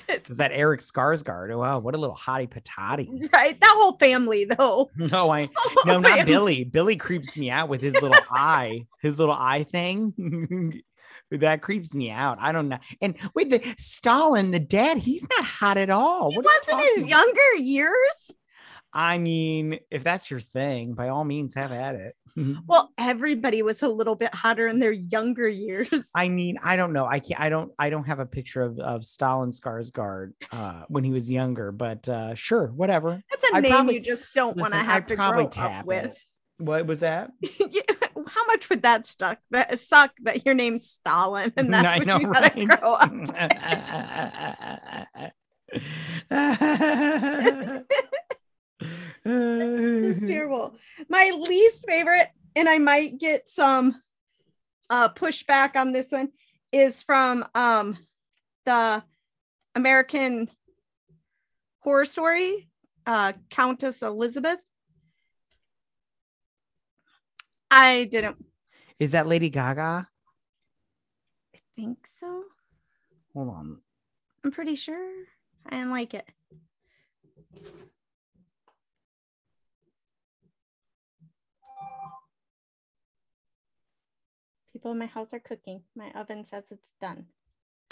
Is that Eric Skarsgård? Oh, wow, what a little hottie patati. right? That whole family, though. No, I no, not family. Billy. Billy creeps me out with his little eye, his little eye thing. that creeps me out. I don't know. And wait, the Stalin, the dad, he's not hot at all. He wasn't his younger years. I mean, if that's your thing, by all means, have at it. Well, everybody was a little bit hotter in their younger years. I mean, I don't know. I can't. I don't. I don't have a picture of of Stalin Skarsgård uh, when he was younger. But uh, sure, whatever. That's a I'd name probably- you just don't want to have to probably grow tap up it. with. What was that? Yeah, How much would that suck? that suck that your name's Stalin and that's I what know, you gotta grow up? It's terrible. My least favorite, and I might get some uh pushback on this one, is from um the American horror story, uh Countess Elizabeth. I didn't Is that Lady Gaga? I think so. Hold on. I'm pretty sure. I didn't like it. People in my house are cooking. My oven says it's done.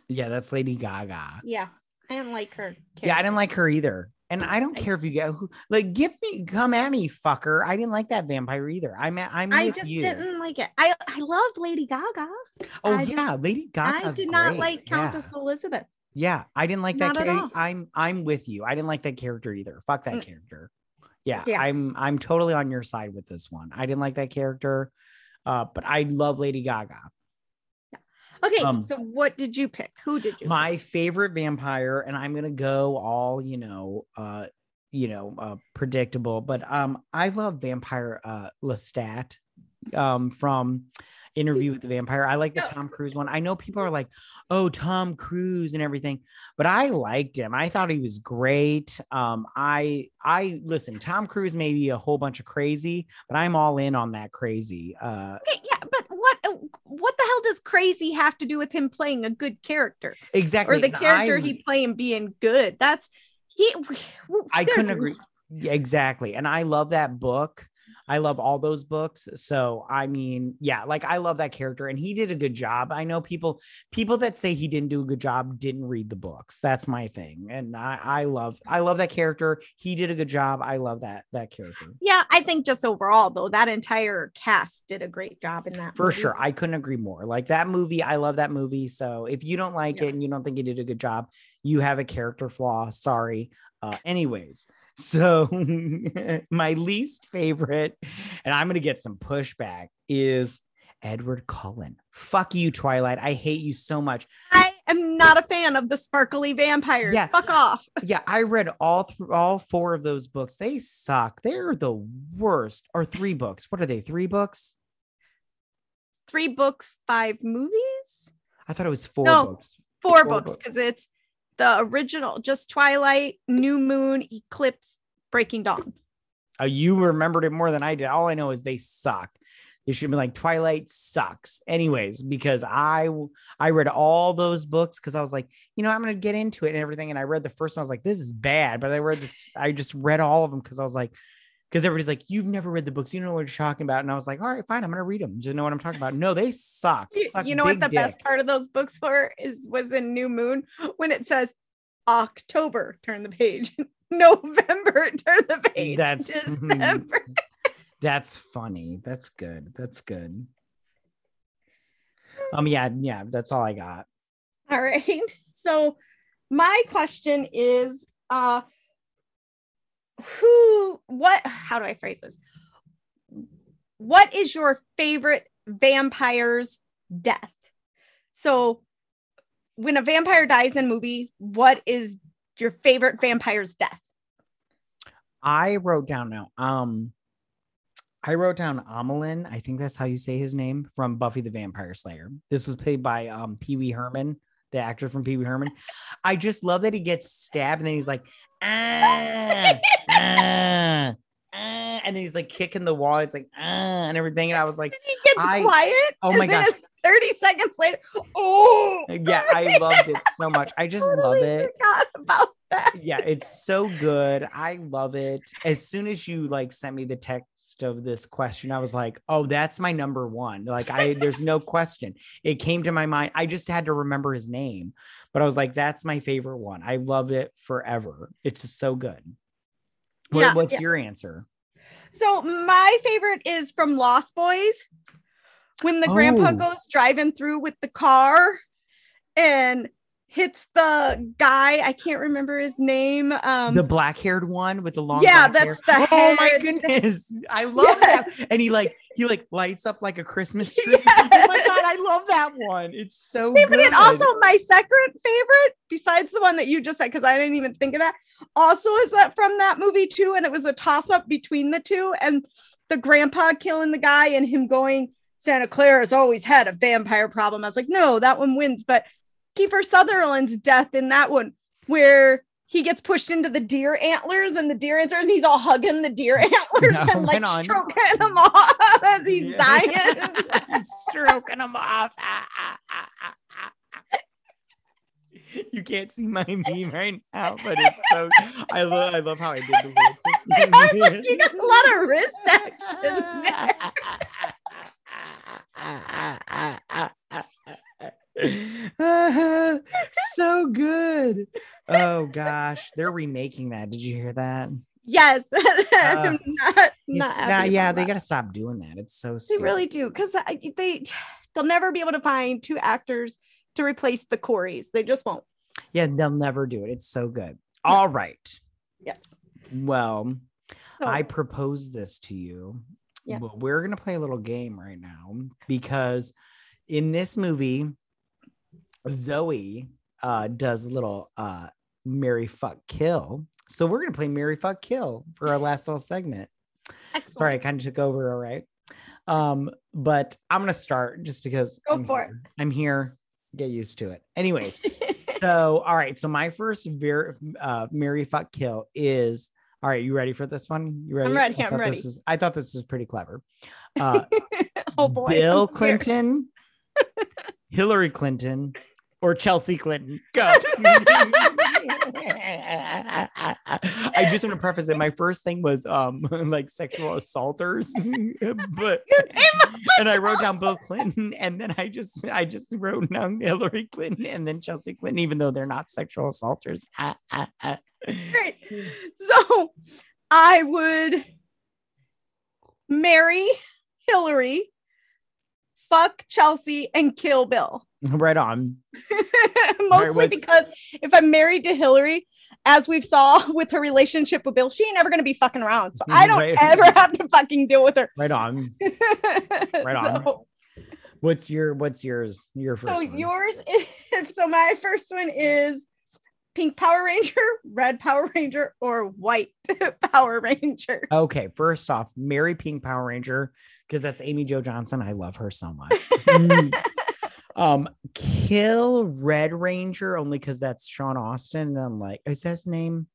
Yeah, that's Lady Gaga. Yeah, I didn't like her. Yeah, I didn't like her either. And I don't care if you get who like give me come at me, fucker. I didn't like that vampire either. I'm at, I'm I just you. didn't like it. I I love Lady Gaga. Oh I just- yeah, Lady Gaga. I did not great. like Yeah. Countess Elizabeth. Yeah, I didn't like that. Not at char- all. I'm I'm with you. I didn't like that character either. Fuck that Mm. character. Yeah, Yeah. I'm I'm totally on your side with this one. I didn't like that character, uh, but I love Lady Gaga. Okay, Um, so what did you pick? Who did you? My favorite vampire, and I'm gonna go all you know, uh, you know, uh, predictable, but um, I love Vampire uh Lestat, um, from Interview with the Vampire. I like the. Tom Cruise one. I know people are like, oh, Tom Cruise and everything, but I liked him. I thought he was great. Um, I I listen, Tom Cruise may be a whole bunch of crazy, but I'm all in on that crazy. Uh, Okay, yeah, but what what the hell does crazy have to do with him playing a good character exactly. or the character I- he playing being good? That's he. I couldn't agree. Exactly. And I love that book. I love all those books. So I mean, yeah, like I love that character and he did a good job. I know people people that say he didn't do a good job didn't read the books. That's my thing. And I I love I love that character. He did a good job. I love that that character. Yeah, I think just overall though, that entire cast did a great job in that. For movie. sure. I couldn't agree more. Like that movie, I love that movie. So if you don't like Yeah. it and you don't think he did a good job, you have a character flaw. Sorry. Uh, anyways, so my least favorite, and I'm gonna get some pushback, is Edward Cullen. Fuck you, Twilight. I hate you so much. I am not a fan of the sparkly vampires. Yeah. Fuck off. Yeah, I read all through all four of those books. They suck. They're the worst. Or three books. What are they? Three books? Three books, five movies, I thought it was four No. books. four, Four books. because it's the original, just Twilight, New Moon, Eclipse, Breaking Dawn. Uh, you remembered it more than I did. All I know is they suck. They should be like Twilight sucks. Anyways, because I I read all those books because I was like, you know, I'm gonna get into it and everything. And I read the first one. I was like, this is bad. But I read this. I just read all of them because I was like, because everybody's like, you've never read the books. You don't know what you're talking about. And I was like, all right, fine. I'm gonna read them. You know what I'm talking about? No, they suck. You, Suck you know what the best part of those books were is was in New Moon when it says October, turn the page. November, turn the page. That's December. that's funny. That's good. That's good. Um, yeah, yeah. That's all I got. All right. So my question is uh who what how do I phrase this? What is your favorite vampire's death? So when a vampire dies in a movie, what is your favorite vampire's death? I wrote down now. Um, I wrote down Amilyn. I think that's how you say his name from Buffy the Vampire Slayer. This was played by um Pee Wee Herman, the actor from Pee Wee Herman. I just love that he gets stabbed and then he's like, ah, ah, ah, and then he's like kicking the wall. It's like ah, and everything. And I was like, He gets I- quiet. oh my gosh. 30 seconds later. Oh, Yeah, I loved it so much. I just love it. Forgot about. Yeah, it's so good. I love it. As soon as you like sent me the text of this question, I was like, "Oh, that's my number one." Like I there's no question. It came to my mind. I just had to remember his name. But I was like, "That's my favorite one." I love it forever. It's just so good. What- Yeah, what's yeah. your answer? So my favorite is from Lost Boys when the grandpa Oh. goes driving through with the car and hits the guy. I can't remember his name. Um, the black-haired one with the long yeah, that's hair? the Oh my goodness. I love Yeah. that. And he like he like lights up like a Christmas tree. Yes. Oh my god, I love that one. It's so good. but it also my second favorite, besides the one that you just said, because I didn't even think of that, also is that from that movie too, and it was a toss up between the two, and the grandpa killing the guy and him going, Santa Clara has always had a vampire problem. I was like, no, that one wins, but Kiefer Sutherland's death in that one, where he gets pushed into the deer antlers and the deer antlers, he's all hugging the deer antlers No, and like on. stroking them off as he's Yeah. dying. stroking him off. Ah, ah, ah. You can't see my meme right now, but it's so I love I love how I did the little I was like, you got a lot of wrist action so good. Oh gosh, they're remaking that. Did you hear that? Yes. I'm uh, not, not nah, yeah, they got to stop doing that. It's so They really do because they they'll never be able to find two actors to replace the Coreys. They just won't. Yeah, they'll never do it. It's so good. All right. Yes. Well, So I propose this to you. Yeah. But we're gonna play a little game right now because in this movie, Zoe uh does a little uh Marry Fuck Kill. So we're gonna play Marry Fuck Kill for our last little segment. excellent. Sorry, I kind of took over. All right. Um, but I'm gonna start just because Go I'm for it. here. I'm here. Get used to it. Anyways, so all right. So my first ver- uh Marry Fuck Kill is all right. You ready for this one? You ready? I'm ready, I I'm thought ready. This I thought this was pretty clever. Uh, oh boy. Bill Clinton, Hillary Clinton, or Chelsea Clinton. Go. I just want to preface it. My first thing was um like sexual assaulters, but and I wrote down Bill Clinton, and then I just I just wrote down Hillary Clinton and then Chelsea Clinton, even though they're not sexual assaulters. Ah, ah, ah. Great. So I would marry Hillary, fuck Chelsea, and kill Bill. Right on. Mostly what's- because if I'm married to Hillary, as we've saw with her relationship with Bill, she ain't never gonna be fucking around. So I don't Right. ever have to fucking deal with her. Right on. right on. So, What's your what's yours? Your first so one. yours is so my first one is pink Power Ranger, red Power Ranger, or white Power Ranger. Okay, first off, Marry Pink Power Ranger, because that's Amy Jo Johnson. I love her so much. Mm. um, kill Red Ranger only because that's Sean Austin. And I'm like, is that his name?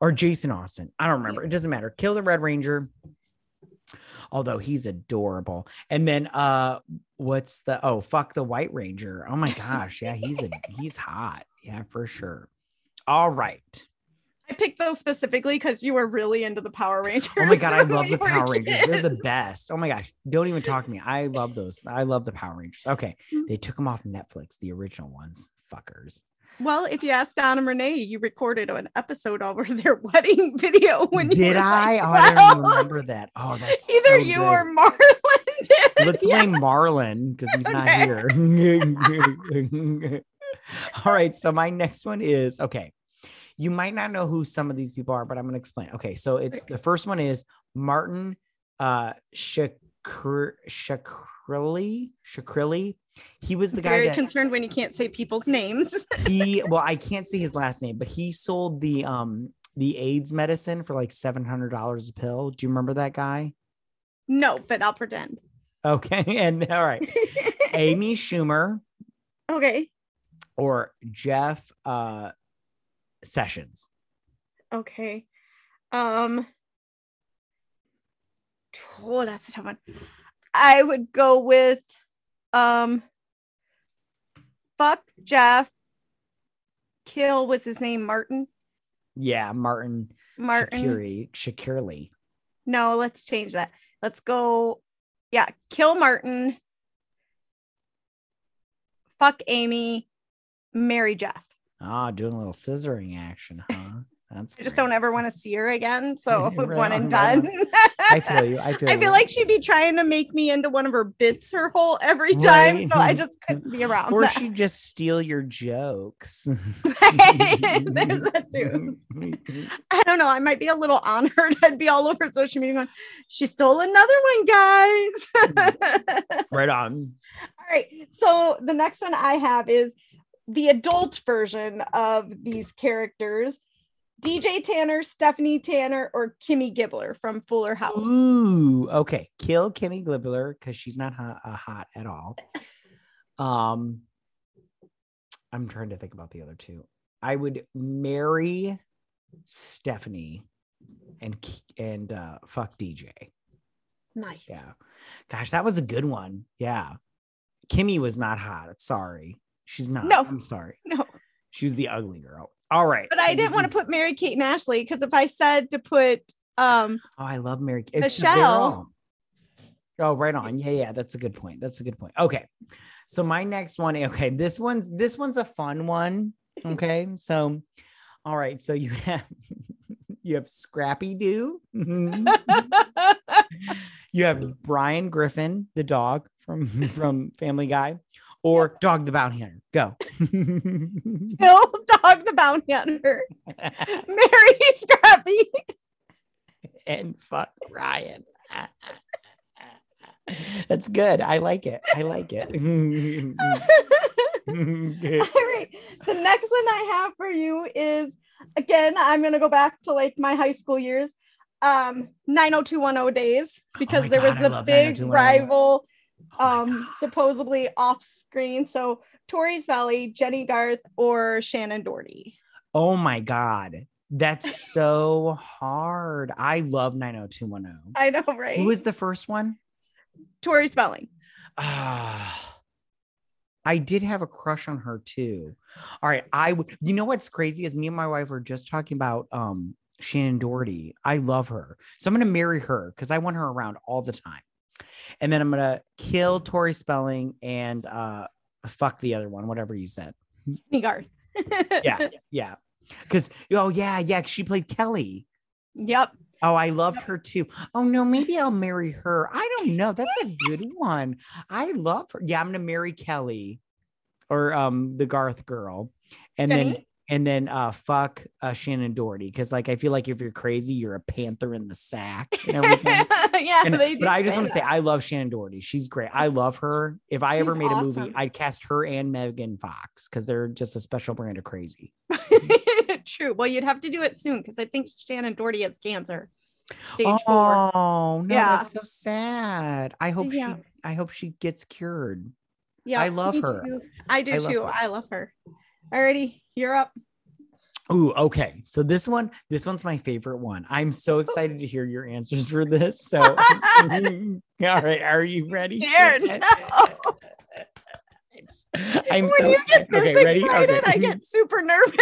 Or Jason Austin. I don't remember. It doesn't matter. Kill the Red Ranger. Although he's adorable. And then uh what's the oh fuck the White Ranger. Oh my gosh. Yeah, he's a he's hot. Yeah, for sure. All right. I picked those specifically because you were really into the Power Rangers. Oh my god, I love the Power Rangers. They're the best. Oh my gosh, don't even talk to me. I love those. I love the Power Rangers. Okay, Mm. they took them off Netflix, the original ones. Fuckers. Well, if you ask Don and Renee, you recorded an episode over their wedding video when you Did I? Like oh, I don't remember that. Oh, that's Either so you good. or Marlon did. Let's Yeah. blame Marlon because he's not here. All right. So my next one is okay. You might not know who some of these people are, but I'm going to explain. Okay. So it's the first one is Martin uh Shakr Shakrilli. Shakrilli. He was the guy Very that concerned when you can't say people's names. he well, I can't see his last name, but he sold the um the AIDS medicine for like seven hundred dollars a pill. Do you remember that guy? no, but I'll pretend. Okay, and all right, Amy Schumer okay. or Jeff uh Sessions. Okay. Um. Oh, that's a tough one. I would go with um fuck Jeff. Kill was his name Martin. Yeah, Martin Martin. Shakiri, Shakirley. No, let's change that. Let's go. Yeah, kill Martin. Fuck Amy. Marry Jeff. Ah, doing a little scissoring action, huh? That's I just great. don't ever want to see her again. So one and on, done. I feel you. I feel I you. feel like she'd be trying to make me into one of her bits her whole every time. Right. So I just couldn't be around. or that. she'd just steal your jokes. There's that too. I don't know. I might be a little honored. I'd be all over social media going, she stole another one, guys. right on. all right. So the next one I have is the adult version of these characters. DJ Tanner, Stephanie Tanner, or Kimmy Gibbler from Fuller House. Ooh, okay. Kill Kimmy Gibbler because she's not hot, uh, hot at all. Um, I'm trying to think about the other two. I would marry Stephanie and and uh, fuck DJ. Nice. Yeah, gosh, that was a good one. Yeah, Kimmy was not hot. Sorry, she's not. No. I'm sorry. No, She was the ugly girl. All right, but I didn't want to put Mary Kate and Ashley because if I said to put um Oh, I love Mary. It's Michelle. Oh, right on. Yeah, yeah, that's a good point. That's a good point. Okay. So my next one, okay, this one's this one's a fun one. Okay. So all right, so you have you have Scrappy Doo. you have Brian Griffin, the dog from from Family Guy, or Dog the Bounty Hunter. Go. Kill Dog the Bounty Hunter. Marry Scrappy. and fuck Ryan. That's good. I like it. I like it. All right. The next one I have for you is again, I'm gonna go back to like my high school years. Um 90210 days because my there God, was the big rival Oh um God. supposedly off screen. So Tori Spelling, Jennie Garth, or Shannen Doherty. Oh my God. That's so hard. I love 90210. I know, right? Who was the first one? Tori Spelling. Ah. I did have a crush on her too. All right. I would, you know what's crazy is me and my wife were just talking about um Shannen Doherty. I love her. So I'm gonna marry her because I want her around all the time. And then I'm gonna kill Tori Spelling and uh fuck the other one, whatever you said. Jennie Garth. Yeah, yeah. Because oh yeah, yeah, she played Kelly. Yep. Oh, I loved her too. Oh no, maybe I'll marry her. I don't know. That's a good one. I love her. Yeah, I'm gonna marry Kelly or um the Garth girl. And then Jenny? And then uh fuck uh Shannen Doherty. Cause like I feel like if you're crazy, you're a panther in the sack and everything. yeah, And- they but I just want to say. I love Shannen Doherty. She's great. I love her. If I ever She's made a movie. I'd cast her and Megan Fox because they're just a special brand of crazy. True. Well, you'd have to do it soon because I think Shannen Doherty has cancer. Stage four. Oh no, Yeah. that's so sad. I hope Yeah. she I hope she gets cured. Yeah, I love her. too. I do I too. her. I love her. Alrighty, you're up. Ooh, okay. So this one, this one's my favorite one. I'm so oh. excited to hear your answers for this. So all right, are you ready? Scared. No. I'm when so you get excited. this Okay, ready? excited, Okay. I get super nervous.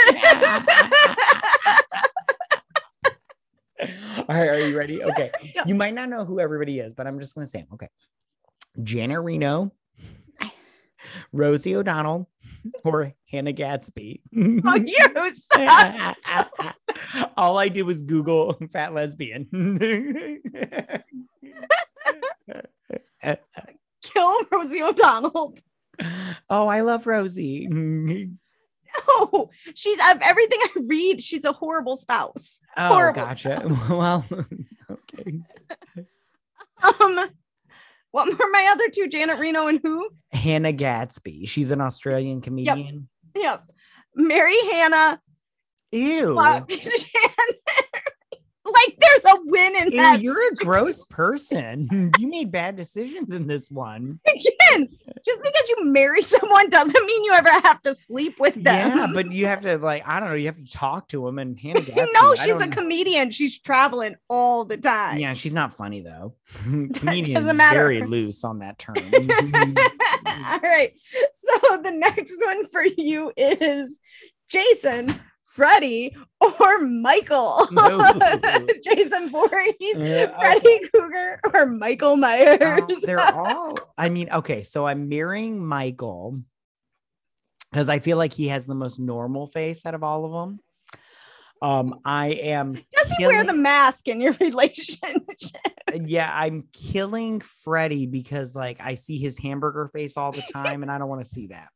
All right, are you ready? Okay. You might not know who everybody is, but I'm just gonna say them. Okay. Janet Reno, Rosie O'Donnell, or Hannah Gadsby. oh, you. All I did was Google fat lesbian. Kill Rosie O'Donnell. oh, I love Rosie. Oh, she's of everything I read. She's a horrible spouse. Oh, Horrible. gotcha. Well, okay. Um, what were my other two? Janet Reno and who? Hannah Gadsby. She's an Australian comedian. Yep. Marry Hannah. Ew. fuck A win in Ew, that. you're a gross person. You made bad decisions in this one. Listen, just because you marry someone doesn't mean you ever have to sleep with them. Yeah, but you have to like I don't know. You have to talk to him and Gadsby. no, she's a comedian. She's traveling all the time. Yeah, she's not funny though. Comedian is doesn't matter. very loose on that term. all right. So the next one for you is Jason, Freddy, or Michael. No. Jason Voorhees, Uh, Freddy Krueger, or Michael Myers. Oh, they're all. I mean, okay, so I'm mirroring Michael because I feel like he has the most normal face out of all of them. Um, I am. Does he wear the mask in your relationship? Yeah, I'm killing Freddy because like I see his hamburger face all the time, and I don't want to see that.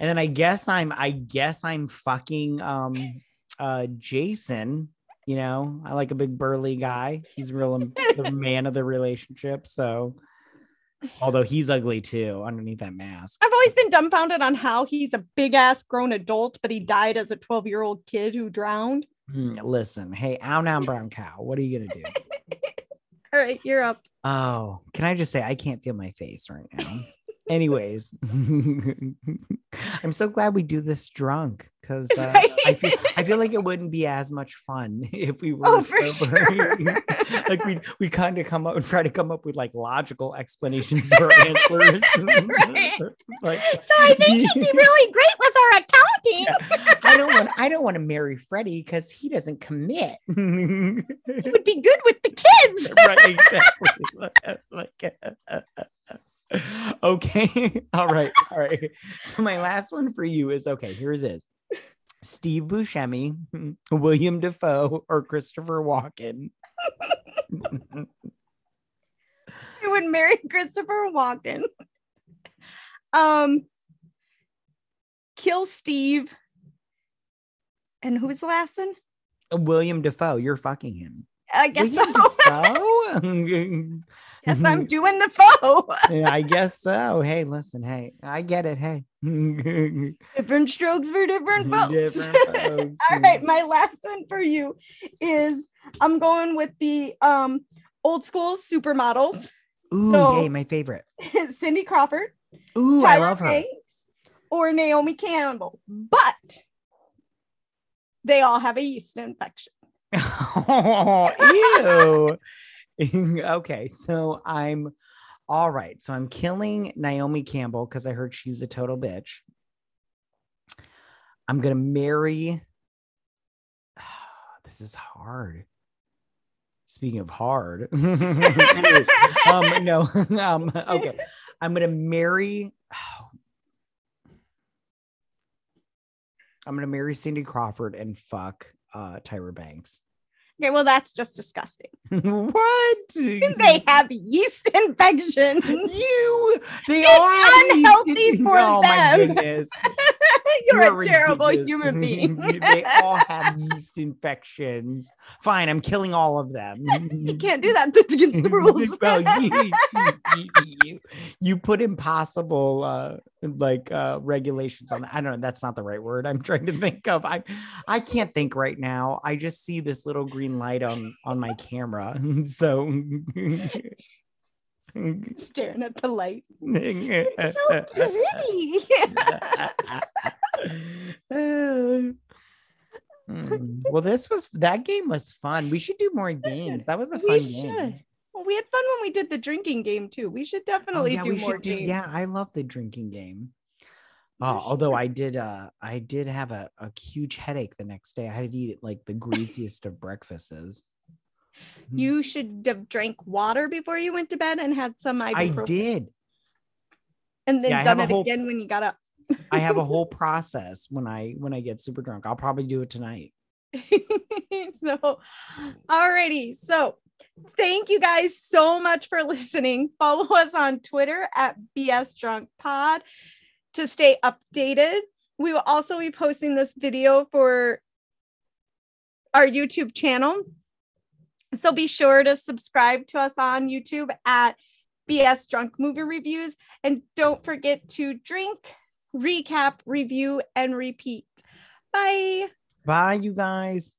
And then I guess I'm. I guess I'm fucking um, uh, Jason. You know, I like a big burly guy. He's real the man of the relationship. So, although he's ugly too underneath that mask. I've always been dumbfounded on how he's a big ass grown adult, but he died as a 12 year old kid who drowned. Hmm, Listen, hey, ow now brown cow. What are you gonna do? All right, you're up. Oh, can I just say I can't feel my face right now. Anyways, I'm so glad we do this drunk because uh, I, feel, I feel like it wouldn't be as much fun if we oh, were Oh, for sober. sure. like we we kind of come up and try to come up with like logical explanations our answers. Right. like, So I think he'd be really great with our accounting. Yeah. I don't want I don't want to marry Freddy because he doesn't commit. He would be good with the kids. right exactly like uh, uh, uh, okay. All right. All right. So my last one for you is okay here's is. Steve buscemi willem dafoe or christopher walken? I would marry Christopher Walken. Um, kill Steve. And who was the last one? willem dafoe. You're fucking him I guess so. dafoe Yes, I'm doing the foe. Yeah, i guess so hey listen hey i get it hey different strokes for different folks. Different folks. All right, my last one for you is I'm going with the um old school supermodels. Ooh, So- my favorite. Cindy Crawford, Ooh, I love her. Banks, or Naomi Campbell. But they all have a yeast infection. Oh, ew. okay, so I'm all right. So I'm killing Naomi Campbell because I heard she's a total bitch. I'm gonna marry. This is hard. Speaking of hard, um, no, um, okay. I'm gonna marry. I'm gonna marry Cindy Crawford and fuck uh, Tyra Banks. Okay, well, that's just disgusting. what? They have yeast infection. you It's all have yeast unhealthy for oh my them. goodness You're, You're a terrible human being. they all have yeast infections fine i'm killing all of them you can't do that. That's against the rules. well, you, you, you, you put impossible uh like uh regulations on that i don't know that's not the right word i'm trying to think of i i can't think right now i just see this little green light on on my camera so Staring at the light. it's so pretty. Mm, well, this was that game was fun. We should do more games. That was a fun we game. Well, we had fun when we did the drinking game too. We should Oh, definitely yeah, do more do. games. Yeah, I love the drinking game. Uh, although. I did, uh, I did have a, a huge headache the next day. I had to eat like the greasiest of breakfasts. Mm-hmm. You should have drank water before you went to bed and had some ibuprofen. I did. And then Yeah, done it whole- again when you got up. I have a whole process when I when I get super drunk. I'll probably do it tonight. so, alrighty. So, thank you guys so much for listening. Follow us on Twitter at BS Drunk Pod to stay updated. We will also be posting this video for our YouTube channel. So be sure to subscribe to us on YouTube at BS Drunk Movie Reviews. And don't forget to drink, recap, review, and repeat. Bye. Bye, you guys.